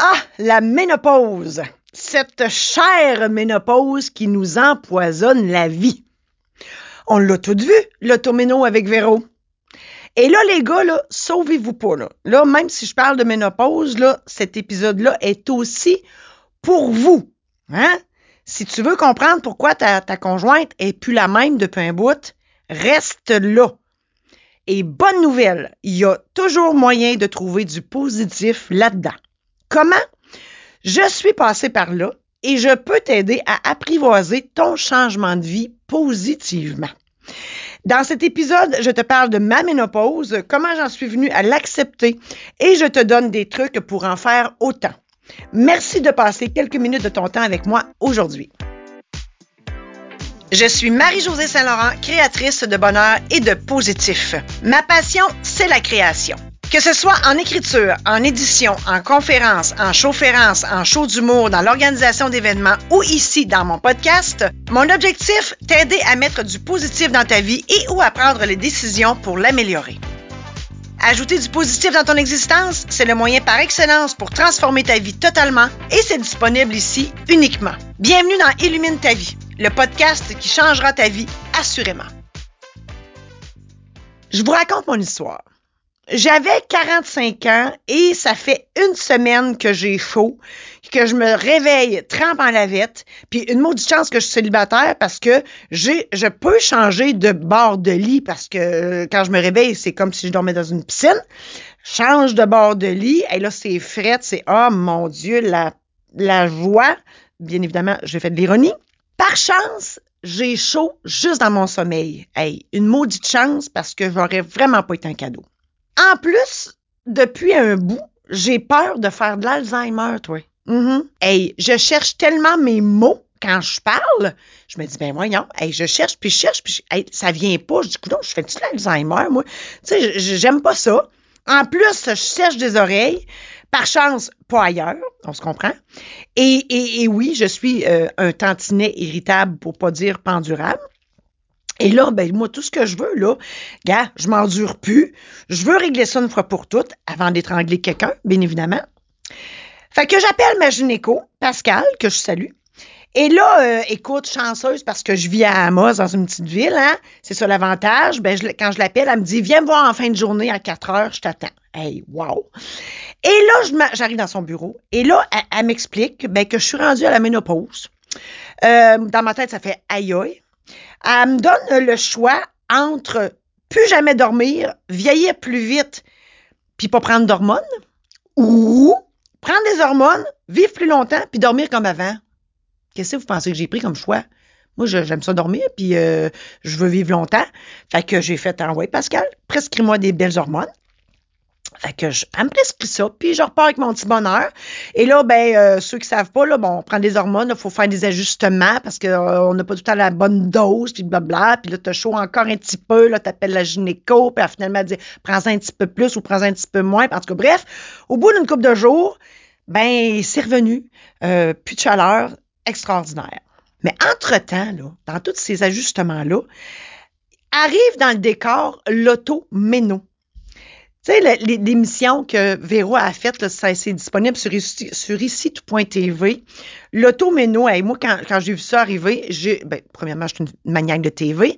Ah, la ménopause. Cette chère ménopause qui nous empoisonne la vie. On l'a tout vu, l'automéno avec Véro. Et là, les gars, sauvez-vous pas, là. Là, même si je parle de ménopause, là, cet épisode-là est aussi pour vous. Hein? Si tu veux comprendre pourquoi ta, ta conjointe est plus la même depuis un bout, reste là. Et bonne nouvelle, il y a toujours moyen de trouver du positif là-dedans. Comment? Je suis passé par là et je peux t'aider à apprivoiser ton changement de vie positivement. Dans cet épisode, je te parle de ma ménopause, comment j'en suis venue à l'accepter et je te donne des trucs pour en faire autant. Merci de passer quelques minutes de ton temps avec moi aujourd'hui. Je suis Marie-Josée Saint-Laurent, créatrice de bonheur et de positif. Ma passion, c'est la création. Que ce soit en écriture, en édition, en conférence, en chaufférence, en show d'humour, dans l'organisation d'événements ou ici dans mon podcast, mon objectif, t'aider à mettre du positif dans ta vie et ou à prendre les décisions pour l'améliorer. Ajouter du positif dans ton existence, c'est le moyen par excellence pour transformer ta vie totalement et c'est disponible ici uniquement. Bienvenue dans Illumine ta vie, le podcast qui changera ta vie assurément. Je vous raconte mon histoire. J'avais 45 ans et ça fait une semaine que j'ai chaud, que je me réveille trempe en lavette, puis une maudite chance que je suis célibataire parce que j'ai je peux changer de bord de lit parce que euh, quand je me réveille, c'est comme si je dormais dans une piscine. Change de bord de lit, et là c'est fret, c'est oh mon dieu, la la joie. Bien évidemment, j'ai fait de l'ironie. Par chance, j'ai chaud juste dans mon sommeil. Hey, une maudite chance parce que j'aurais vraiment pas été un cadeau. En plus, depuis un bout, j'ai peur de faire de l'Alzheimer, toi. Mm Hey, je cherche tellement mes mots quand je parle. Je me dis, ben voyons, hey, je cherche, puis je cherche, puis hey, ça vient pas. Je dis, non, je fais-tu de l'Alzheimer, moi? Tu sais, j'aime pas ça. En plus, je cherche des oreilles. Par chance, pas ailleurs, on se comprend. Et, et, et oui, je suis euh, un tantinet irritable, pour pas dire pendurable. Et là, ben, moi, tout ce que je veux, là, gars, je m'endure plus. Je veux régler ça une fois pour toutes avant d'étrangler quelqu'un, bien évidemment. Fait que j'appelle ma gynéco, Pascal, que je salue. Et là, euh, écoute, chanceuse parce que je vis à Amos, dans une petite ville, hein. C'est ça l'avantage. Ben, quand je l'appelle, elle me dit, viens me voir en fin de journée à 4 heures, je t'attends. Hey, wow! Et là, j'arrive dans son bureau. Et là, elle, elle m'explique ben, que je suis rendue à la ménopause. Euh, dans ma tête, ça fait aïe aïe. Elle me donne le choix entre plus jamais dormir, vieillir plus vite, puis pas prendre d'hormones, ou prendre des hormones, vivre plus longtemps, puis dormir comme avant. Qu'est-ce que vous pensez que j'ai pris comme choix? Moi, j'aime ça dormir, puis euh, je veux vivre longtemps. Fait que j'ai fait un ouais, Pascal, prescris-moi des belles hormones. Fait que je, me prescrit ça, puis je repars avec mon petit bonheur. Et là, ben, euh, ceux qui savent pas, là, bon, on prend des hormones, il faut faire des ajustements parce qu'on euh, n'a pas tout le temps la bonne dose, puis blabla. Puis là, t'as chaud encore un petit peu, là, t'appelles la gynéco, puis elle, finalement, elle dit, prends-en un petit peu plus ou prends-en un petit peu moins. En tout cas, bref, au bout d'une couple de jours, ben, c'est revenu, euh, plus de chaleur, extraordinaire. Mais entre-temps, là, dans tous ces ajustements-là, arrive dans le décor l'auto-méno. Tu sais, l'émission que Véro a faite, c'est disponible sur, sur ici.tv. L'automéno, hey, moi, quand, quand j'ai vu ça arriver, j'ai, ben, premièrement, je suis une maniaque de TV,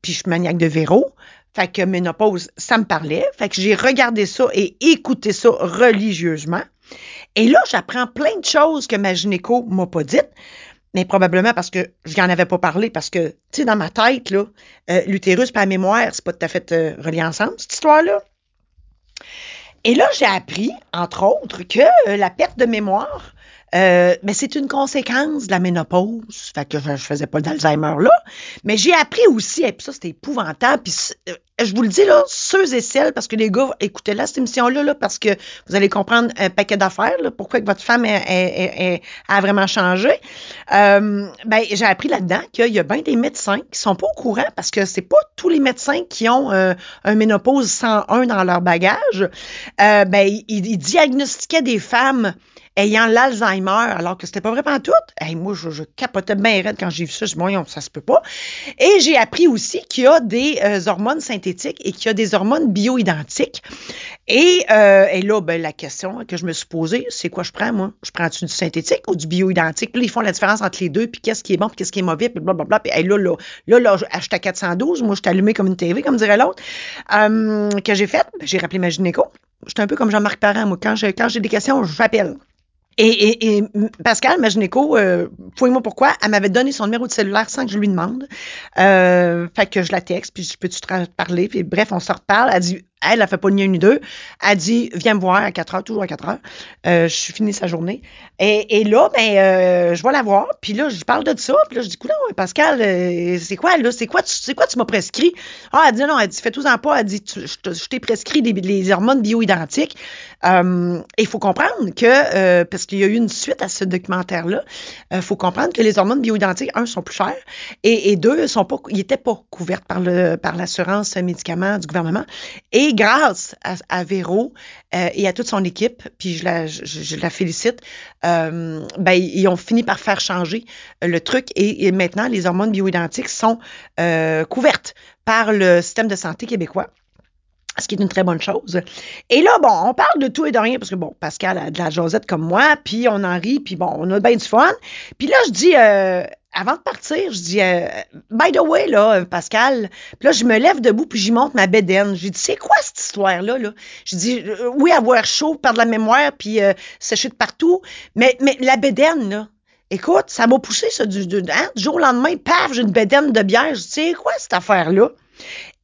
puis je suis maniaque de Véro. Fait que ménopause, ça me parlait. Fait que j'ai regardé ça et écouté ça religieusement. Et là, j'apprends plein de choses que ma gynéco m'a pas dites mais probablement parce que je n'en avais pas parlé, parce que, tu sais, dans ma tête, là, euh, l'utérus et la mémoire, c'est pas tout à fait euh, relié ensemble, cette histoire-là. Et là, j'ai appris, entre autres, que euh, la perte de mémoire, euh, mais c'est une conséquence de la ménopause. Fait que je, je faisais pas d'Alzheimer là. Mais j'ai appris aussi, et puis ça, c'était épouvantable. Puis euh, je vous le dis là, ceux et celles, parce que les gars, écoutez là cette émission-là, là, parce que vous allez comprendre un paquet d'affaires, pourquoi que votre femme est, est, est, a vraiment changé. Euh, ben, j'ai appris là-dedans qu'il y a bien des médecins qui sont pas au courant parce que c'est pas tous les médecins qui ont euh, un ménopause 101 dans leur bagage. Euh, ben, ils diagnostiquaient des femmes ayant l'Alzheimer, alors que c'était pas vraiment tout. Hey, moi, je, je capotais bien raide quand j'ai vu ça. Je dis, ça se peut pas. Et j'ai appris aussi qu'il y a des euh, hormones synthétiques et qu'il y a des hormones bioidentiques. Et, euh, là, ben, la question que je me suis posée, c'est quoi je prends, moi? Je prends-tu du synthétique ou du bioidentique? Puis là, ils font la différence entre les deux, puis qu'est-ce qui est bon, puis qu'est-ce qui est mauvais, puis blablabla. Puis là, là, là, là, j'étais à 412, moi, je suis allumée comme une TV, comme dirait l'autre, euh, que j'ai fait. Ben, j'ai rappelé ma gynéco. J'étais un peu comme Jean-Marc Parent, moi. Quand j'ai quand des questions, j'appelle. Et, Pascal, ma gynéco, euh, moi pourquoi, elle m'avait donné son numéro de cellulaire sans que je lui demande. Euh, fait que je la texte, puis je peux-tu te parler, puis bref, on se reparle. Elle dit, elle, elle fait pas ni un ni deux. Elle dit, viens me voir à 4 heures, toujours à 4 heures. Euh, je suis fini sa journée. Et, là, ben, euh, je vais la voir. Puis là, je parle de ça. Puis là, je dis, non, Pascal, euh, c'est quoi, là? C'est quoi, tu, quoi tu m'as prescrit? Ah, elle dit, non, elle dit, fais-tout-en pas. Elle dit, je, t'ai prescrit les hormones bioidentiques. Il faut comprendre que, parce qu'il y a eu une suite à ce documentaire-là, il faut comprendre que les hormones bioidentiques, un, sont plus chères et, et deux, sont pas, ils n'étaient pas couvertes par le par l'assurance médicaments du gouvernement. Et grâce à, Véro euh, et à toute son équipe, puis je la, félicite, euh, ben, ils ont fini par faire changer le truc et, maintenant les hormones bioidentiques sont euh, couvertes par le système de santé québécois ce qui est une très bonne chose. Et là, bon, on parle de tout et de rien, parce que, bon, Pascal a de la Josette comme moi, puis on en rit, puis bon, on a bien du fun. Puis là, je dis, avant de partir, je dis, euh, by the way, là, Pascal, puis là, je me lève debout, puis j'y monte ma bédaine. J'ai dit, c'est quoi cette histoire-là? Là? Je dis, euh, oui, avoir chaud, perdre la mémoire, puis euh, sécher partout, mais, mais la bédaine, là, écoute, ça m'a poussé, ça, du, du, hein, du, jour au lendemain, paf, j'ai une bédaine de bière. Je dis, c'est quoi cette affaire-là?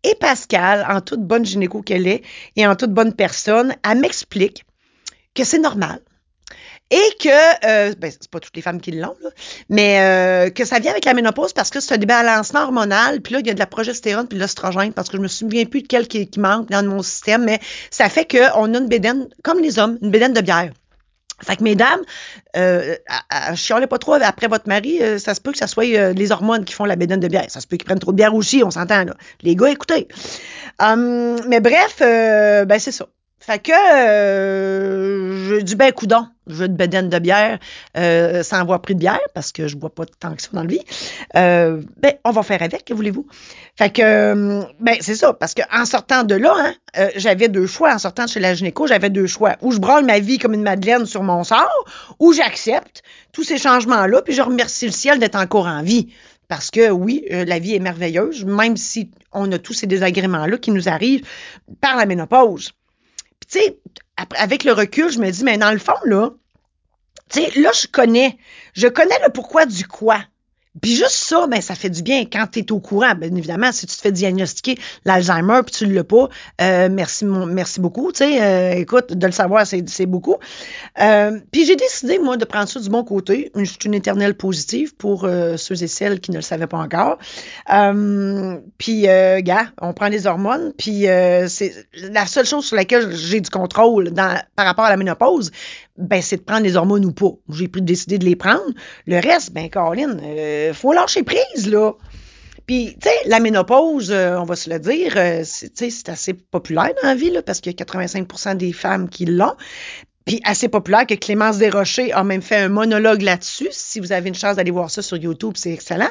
Et Pascal, en toute bonne gynéco qu'elle est, et en toute bonne personne, elle m'explique que c'est normal et que, euh, ben, c'est pas toutes les femmes qui l'ont, mais euh, que ça vient avec la ménopause parce que c'est un débalancement hormonal, puis là, il y a de la progestérone puis de l'ostrogène, parce que je me souviens plus de quel qui, manque dans mon système, mais ça fait qu'on a une bédaine, comme les hommes, une bédaine de bière. Fait que mesdames, euh, chialez pas trop après votre mari, euh, ça se peut que ça soit euh, les hormones qui font la bédaine de bière. Ça se peut qu'ils prennent trop de bière aussi, on s'entend là. Les gars, écoutez. Hum, mais bref, euh, ben c'est ça. Fait que euh, je dis ben coudon, je veux de bedaine de bière euh, sans avoir pris de bière parce que je bois pas tant que ça dans le vie. Euh, ben on va faire avec, que voulez-vous? Fait que euh, ben c'est ça parce que en sortant de là, hein, euh, j'avais deux choix en sortant de chez la gynéco, j'avais deux choix. Ou je branle ma vie comme une madeleine sur mon sort, ou j'accepte tous ces changements là puis je remercie le ciel d'être encore en vie. Parce que oui, la vie est merveilleuse, même si on a tous ces désagréments-là qui nous arrivent par la ménopause tu avec le recul, je me dis, mais dans le fond, là, tu là, je connais, je connais le pourquoi du quoi. Puis juste ça, ben, ça fait du bien quand tu es au courant. Bien évidemment, si tu te fais diagnostiquer l'Alzheimer puis tu ne l'as pas, euh, merci, merci beaucoup. Euh, écoute, de le savoir, c'est beaucoup. Euh, puis j'ai décidé, moi, de prendre ça du bon côté. Je suis une éternelle positive pour ceux et celles qui ne le savaient pas encore. puis, gars, on prend les hormones. Puis c'est la seule chose sur laquelle j'ai du contrôle dans, par rapport à la ménopause, ben, c'est de prendre les hormones ou pas. J'ai décidé de les prendre. Le reste, ben, Caroline, euh, faut lâcher prise, là. Puis, tu sais, la ménopause, euh, on va se le dire, euh, c'est assez populaire dans la vie, là, parce qu'il y a 85% des femmes qui l'ont. Puis assez populaire que Clémence Desrochers a même fait un monologue là-dessus. Si vous avez une chance d'aller voir ça sur YouTube, c'est excellent.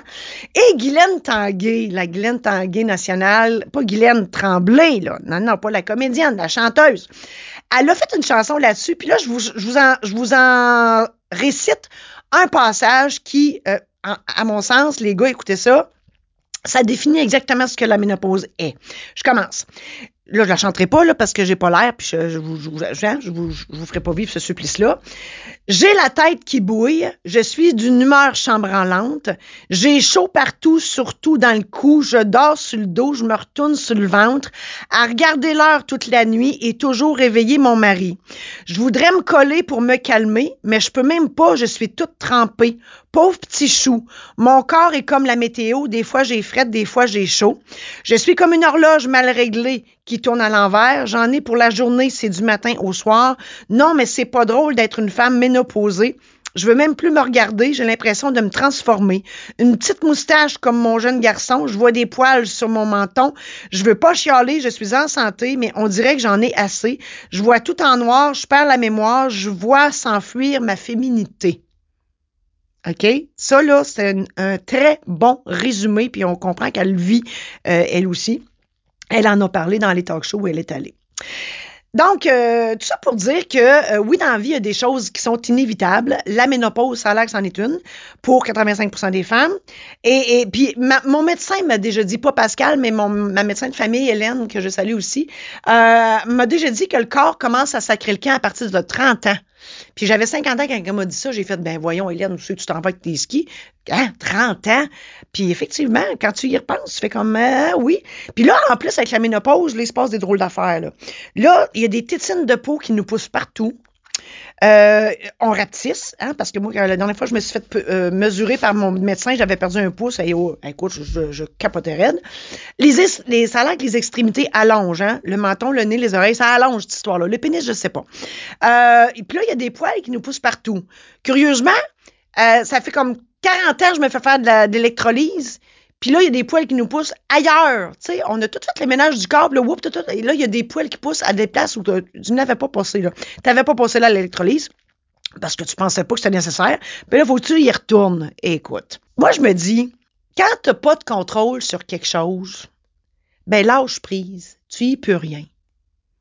Et Guylaine Tanguay, la Guylaine Tanguay nationale, pas Guylaine Tremblay, là. Non, non, pas la comédienne, la chanteuse. Elle a fait une chanson là-dessus, puis là, je vous, je vous, en, je vous en récite un passage qui, euh, à mon sens, les gars, écoutez ça, ça définit exactement ce que la ménopause est. Je commence. Là, je la chanterai pas là, parce que j'ai pas l'air, puis je, je, vous, je, vous, je, vous, je vous ferai pas vivre ce supplice-là. J'ai la tête qui bouille, je suis d'une humeur chambranlante, j'ai chaud partout, surtout dans le cou, je dors sur le dos, je me retourne sur le ventre, à regarder l'heure toute la nuit et toujours réveiller mon mari. Je voudrais me coller pour me calmer, mais je peux même pas, je suis toute trempée. Pauvre petit chou, mon corps est comme la météo, des fois j'ai frette, des fois j'ai chaud. Je suis comme une horloge mal réglée qui tourne à l'envers, j'en ai pour la journée, c'est du matin au soir. Non, mais c'est pas drôle d'être une femme ménopause Je veux même plus me regarder, j'ai l'impression de me transformer. Une petite moustache comme mon jeune garçon, je vois des poils sur mon menton. Je veux pas chialer, je suis en santé, mais on dirait que j'en ai assez. Je vois tout en noir, je perds la mémoire, je vois s'enfuir ma féminité. OK? Ça, là, c'est un, très bon résumé, puis on comprend qu'elle vit, euh, elle aussi. Elle en a parlé dans les talk shows où elle est allée. Donc, euh, tout ça pour dire que euh, oui, dans la vie, il y a des choses qui sont inévitables. La ménopause, ça a que c'en est une pour 85% des femmes. Et, puis, mon médecin m'a déjà dit, pas Pascal, mais mon, ma médecin de famille, Hélène, que je salue aussi, euh, m'a déjà dit que le corps commence à sacrer le camp à partir de 30 ans. Puis j'avais 50 ans quand elle m'a dit ça. J'ai fait, ben voyons, Hélène, tu tu t'en vas avec tes skis? Hein, 30 ans? Puis effectivement, quand tu y repenses, tu fais comme, ah, oui. Puis là, en plus, avec la ménopause, là, il se passe des drôles d'affaires. Là. là, il y a des tétines de peau qui nous poussent partout. Euh, on rapetisse, hein, parce que moi, la dernière fois, je me suis fait euh, mesurer par mon médecin, j'avais perdu un pouce, oh, écoute, je, je, capotais raide. Les, ça a l'air que les extrémités allongent, hein, le menton, le nez, les oreilles, ça allonge cette histoire-là. Le pénis, je sais pas. Euh, et puis là, il y a des poils qui nous poussent partout. Curieusement, euh, ça fait comme 40 ans que je me fais faire de l'électrolyse. Puis là, il y a des poils qui nous poussent ailleurs. Sais, on a tout fait les ménages du câble, le whoop, tout, tout, et là, il y a des poils qui poussent à des places où tu n'avais pas passé. Tu n'avais pas passé là l'électrolyse parce que tu pensais pas que c'était nécessaire. Puis là, faut que tu y retournes. écoute, moi, je me dis, quand tu n'as pas de contrôle sur quelque chose, ben lâche prise. Tu y peux rien.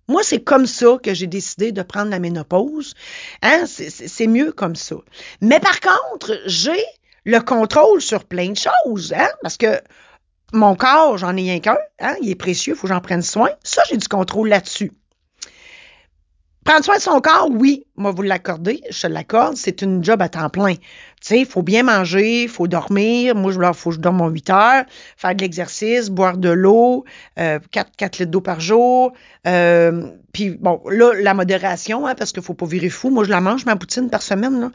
Moi, c'est comme ça que j'ai décidé de prendre la ménopause. Hein? C'est mieux comme ça. Mais par contre, j'ai le contrôle sur plein de choses, hein? Parce que mon corps, j'en ai rien qu'un, hein? Il est précieux, il faut que j'en prenne soin. Ça, j'ai du contrôle là-dessus. Prendre soin de son corps, oui, moi vous l'accorder, je l'accorde, c'est une job à temps plein. Tu sais, il faut bien manger, il faut dormir. Moi, il faut que je dorme 8 heures, faire de l'exercice, boire de l'eau, euh, 4, 4 litres d'eau par jour. Euh, puis bon, là, la modération, hein, parce qu'il faut pas virer fou. Moi, je la mange, ma poutine, par semaine.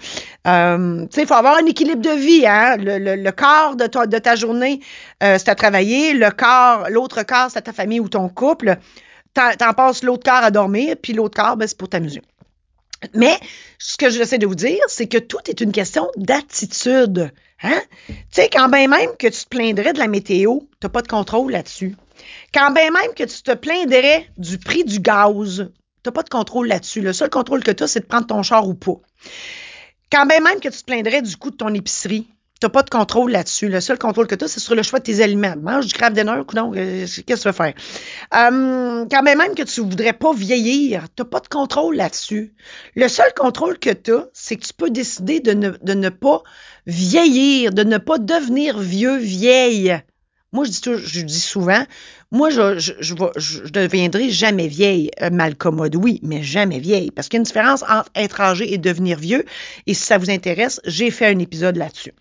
Euh, tu sais, il faut avoir un équilibre de vie. Hein? Le, corps de, de ta journée, euh, c'est à travailler. Le corps, l'autre corps, c'est ta famille ou ton couple t'en passes l'autre quart à dormir, puis l'autre quart, ben, c'est pour t'amuser. Mais ce que j'essaie de vous dire, c'est que tout est une question d'attitude. Hein? Tu sais, quand bien même que tu te plaindrais de la météo, tu pas de contrôle là-dessus. Quand bien même que tu te plaindrais du prix du gaz, tu pas de contrôle là-dessus. Le seul contrôle que tu as, c'est de prendre ton char ou pas. Quand bien même que tu te plaindrais du coût de ton épicerie, tu n'as pas de contrôle là-dessus. Le seul contrôle que tu as, c'est sur le choix de tes aliments. Mange du craft dinner, ou non, qu'est-ce que tu veux faire? Euh, quand même, que tu voudrais pas vieillir, tu n'as pas de contrôle là-dessus. Le seul contrôle que tu as, c'est que tu peux décider de ne, de ne pas vieillir, de ne pas devenir vieux, vieille. Moi, je dis, je dis souvent, moi, je, je, je, je, deviendrai jamais vieille, euh, mal commode, oui, mais jamais vieille. Parce qu'il y a une différence entre être âgé et devenir vieux. Et si ça vous intéresse, j'ai fait un épisode là-dessus.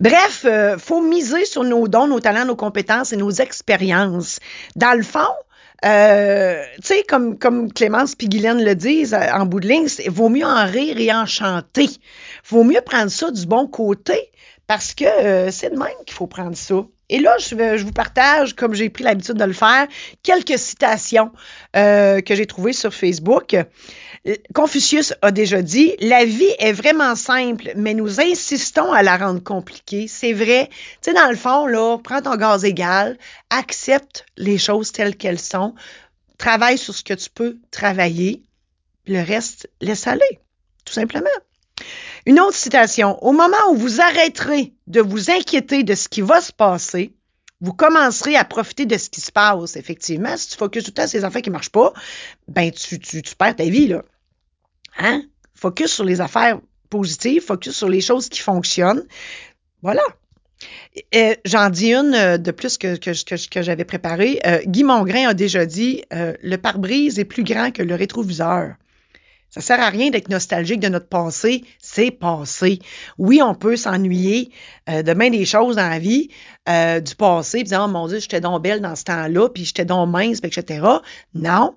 Bref, euh, faut miser sur nos dons, nos talents, nos compétences et nos expériences. Dans le fond, euh, tu sais, comme, comme Clémence et le disent euh, en bout de ligne, vaut mieux en rire et en chanter. vaut mieux prendre ça du bon côté parce que euh, c'est de même qu'il faut prendre ça. Et là, je, vous partage, comme j'ai pris l'habitude de le faire, quelques citations que j'ai trouvées sur Facebook. Confucius a déjà dit, la vie est vraiment simple, mais nous insistons à la rendre compliquée. C'est vrai. Tu sais, dans le fond, là, prends ton gaz égal, accepte les choses telles qu'elles sont, travaille sur ce que tu peux travailler, le reste, laisse aller, tout simplement. Une autre citation. Au moment où vous arrêterez de vous inquiéter de ce qui va se passer, vous commencerez à profiter de ce qui se passe, effectivement. Si tu focuses tout le temps sur les affaires qui marchent pas, ben tu, tu, tu perds ta vie, là. Hein? Focus sur les affaires positives, focus sur les choses qui fonctionnent. Voilà. J'en dis une euh, de plus que, que, que, j'avais préparé. Euh, Guy Mongrain a déjà dit euh, le pare-brise est plus grand que le rétroviseur. Ça sert à rien d'être nostalgique de notre passé, c'est passé. Oui, on peut s'ennuyer euh, de bien des choses dans la vie euh, du passé, puis dire oh mon Dieu, j'étais donc belle dans ce temps-là, puis j'étais donc mince, etc. Non,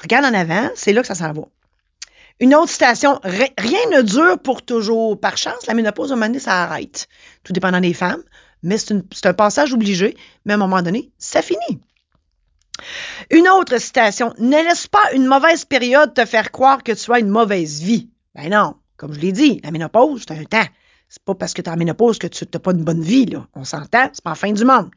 regarde en avant, c'est là que ça s'en va. Une autre citation, rien ne dure pour toujours. Par chance, la ménopause, à un moment donné, ça arrête. Tout dépendant des femmes, mais c'est un passage obligé, mais à un moment donné, ça finit. Une autre citation. Ne laisse pas une mauvaise période te faire croire que tu as une mauvaise vie. Ben non. Comme je l'ai dit, la ménopause, c'est un temps. C'est pas parce que tu es en ménopause que tu n'as pas une bonne vie, là. On s'entend, c'est pas la fin du monde.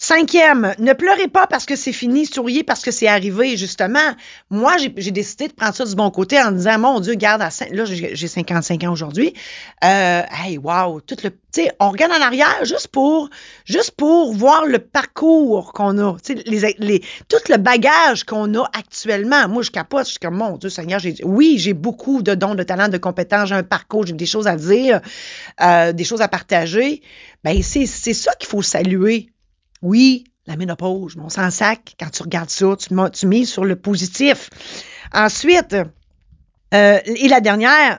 Cinquième, ne pleurez pas parce que c'est fini, souriez parce que c'est arrivé, justement. Moi, j'ai décidé de prendre ça du bon côté en disant, mon Dieu, garde à là, j'ai 55 ans aujourd'hui. Euh, hey, wow, tout le, tu sais, on regarde en arrière juste pour, juste pour voir le parcours qu'on a, tu sais, les, les, tout le bagage qu'on a actuellement. Moi, je capote, je suis comme, mon Dieu, Seigneur, oui, j'ai beaucoup de dons, de talents, de compétences, j'ai un parcours, j'ai des choses à dire, euh, des choses à partager. Ben, c'est, c'est ça qu'il faut saluer oui, la ménopause, on s'en sac quand tu regardes ça, tu, tu mises sur le positif. Ensuite, euh, et la dernière,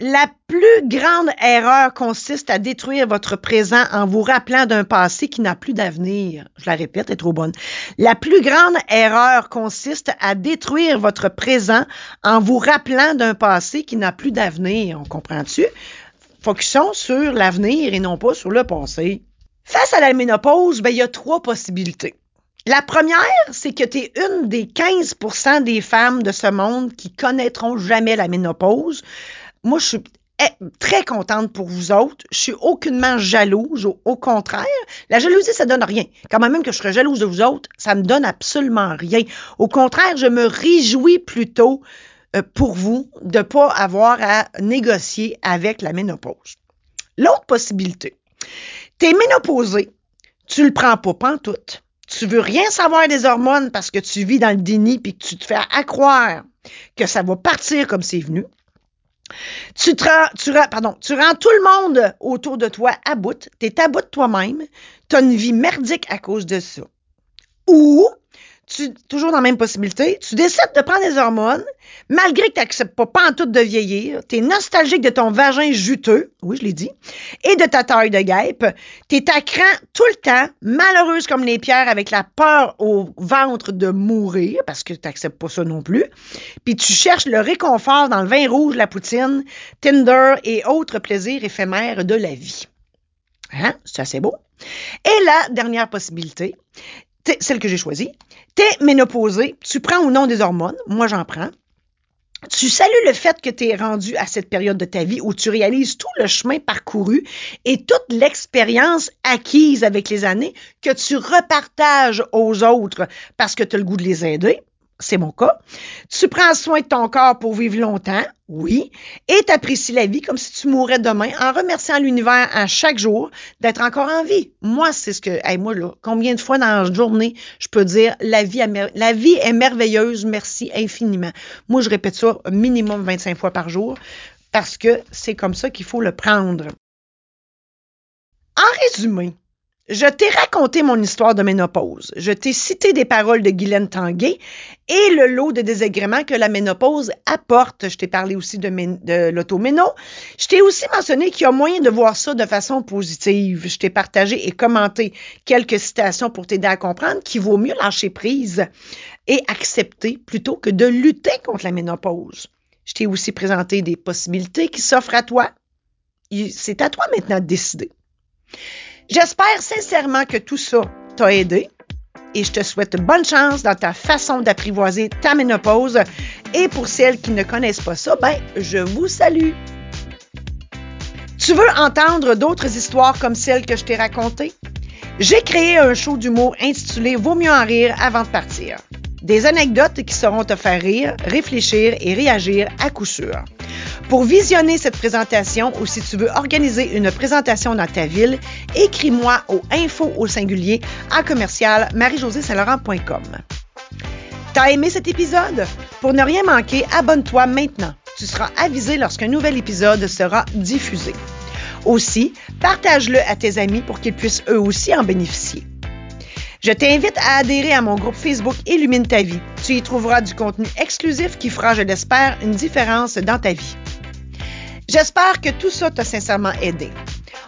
la plus grande erreur consiste à détruire votre présent en vous rappelant d'un passé qui n'a plus d'avenir. Je la répète, elle est trop bonne. La plus grande erreur consiste à détruire votre présent en vous rappelant d'un passé qui n'a plus d'avenir. On comprend-tu? Focusons sur l'avenir et non pas sur le passé. Face à la ménopause, ben, il y a trois possibilités. La première, c'est que tu es une des 15% des femmes de ce monde qui connaîtront jamais la ménopause. Moi, je suis eh, très contente pour vous autres. Je suis aucunement jalouse. Au, contraire, la jalousie, ça donne rien. Quand même que je serais jalouse de vous autres, ça me donne absolument rien. Au contraire, je me réjouis plutôt euh, pour vous de pas avoir à négocier avec la ménopause. L'autre possibilité, T'es ménopausé. Tu le prends pas pantoute. Tu veux rien savoir des hormones parce que tu vis dans le déni puis que tu te fais accroire que ça va partir comme c'est venu. Tu, te rends, tu, rends tout le monde autour de toi à bout. Tu es à bout de toi-même. Tu as une vie merdique à cause de ça. Ou tu, toujours dans la même possibilité, tu décides de prendre des hormones, malgré que tu n'acceptes pas, en tout de vieillir, tu es nostalgique de ton vagin juteux, oui, je l'ai dit, et de ta taille de guêpe, tu es à cran tout le temps, malheureuse comme les pierres, avec la peur au ventre de mourir, parce que tu n'acceptes pas ça non plus, puis tu cherches le réconfort dans le vin rouge, la poutine, Tinder et autres plaisirs éphémères de la vie. Hein? C'est beau. Et la dernière possibilité, celle que j'ai choisie. T'es ménopausée, tu prends ou non des hormones, moi j'en prends. Tu salues le fait que tu es rendu à cette période de ta vie où tu réalises tout le chemin parcouru et toute l'expérience acquise avec les années que tu repartages aux autres parce que tu as le goût de les aider c'est mon cas. Tu prends soin de ton corps pour vivre longtemps, oui, et tu apprécies la vie comme si tu mourrais demain en remerciant l'univers à chaque jour d'être encore en vie. Moi, c'est ce que, hey, moi, combien de fois dans la journée je peux dire la vie, la vie est merveilleuse, merci infiniment. Moi, je répète ça minimum 25 fois par jour parce que c'est comme ça qu'il faut le prendre. En résumé, je t'ai raconté mon histoire de ménopause. Je t'ai cité des paroles de Guylaine Tanguay et le lot de désagréments que la ménopause apporte. Je t'ai parlé aussi de, de l'automéno. Je t'ai aussi mentionné qu'il y a moyen de voir ça de façon positive. Je t'ai partagé et commenté quelques citations pour t'aider à comprendre qu'il vaut mieux lâcher prise et accepter plutôt que de lutter contre la ménopause. Je t'ai aussi présenté des possibilités qui s'offrent à toi. C'est à toi maintenant de décider. J'espère sincèrement que tout ça t'a aidé et je te souhaite bonne chance dans ta façon d'apprivoiser ta ménopause. Et pour celles qui ne connaissent pas ça, ben, je vous salue. Tu veux entendre d'autres histoires comme celles que je t'ai racontées? J'ai créé un show d'humour intitulé Vaut mieux en rire avant de partir. Des anecdotes qui sauront te faire rire, réfléchir et réagir à coup sûr. Pour visionner cette présentation ou si tu veux organiser une présentation dans ta ville, écris-moi au info au singulier à commercial marie laurentcom T'as aimé cet épisode? Pour ne rien manquer, abonne-toi maintenant. Tu seras avisé lorsqu'un nouvel épisode sera diffusé. Aussi, partage-le à tes amis pour qu'ils puissent eux aussi en bénéficier. Je t'invite à adhérer à mon groupe Facebook Illumine ta vie. Tu y trouveras du contenu exclusif qui fera, je l'espère, une différence dans ta vie. J'espère que tout ça t'a sincèrement aidé.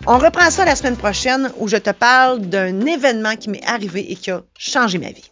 On reprend ça la semaine prochaine où je te parle d'un événement qui m'est arrivé et qui a changé ma vie.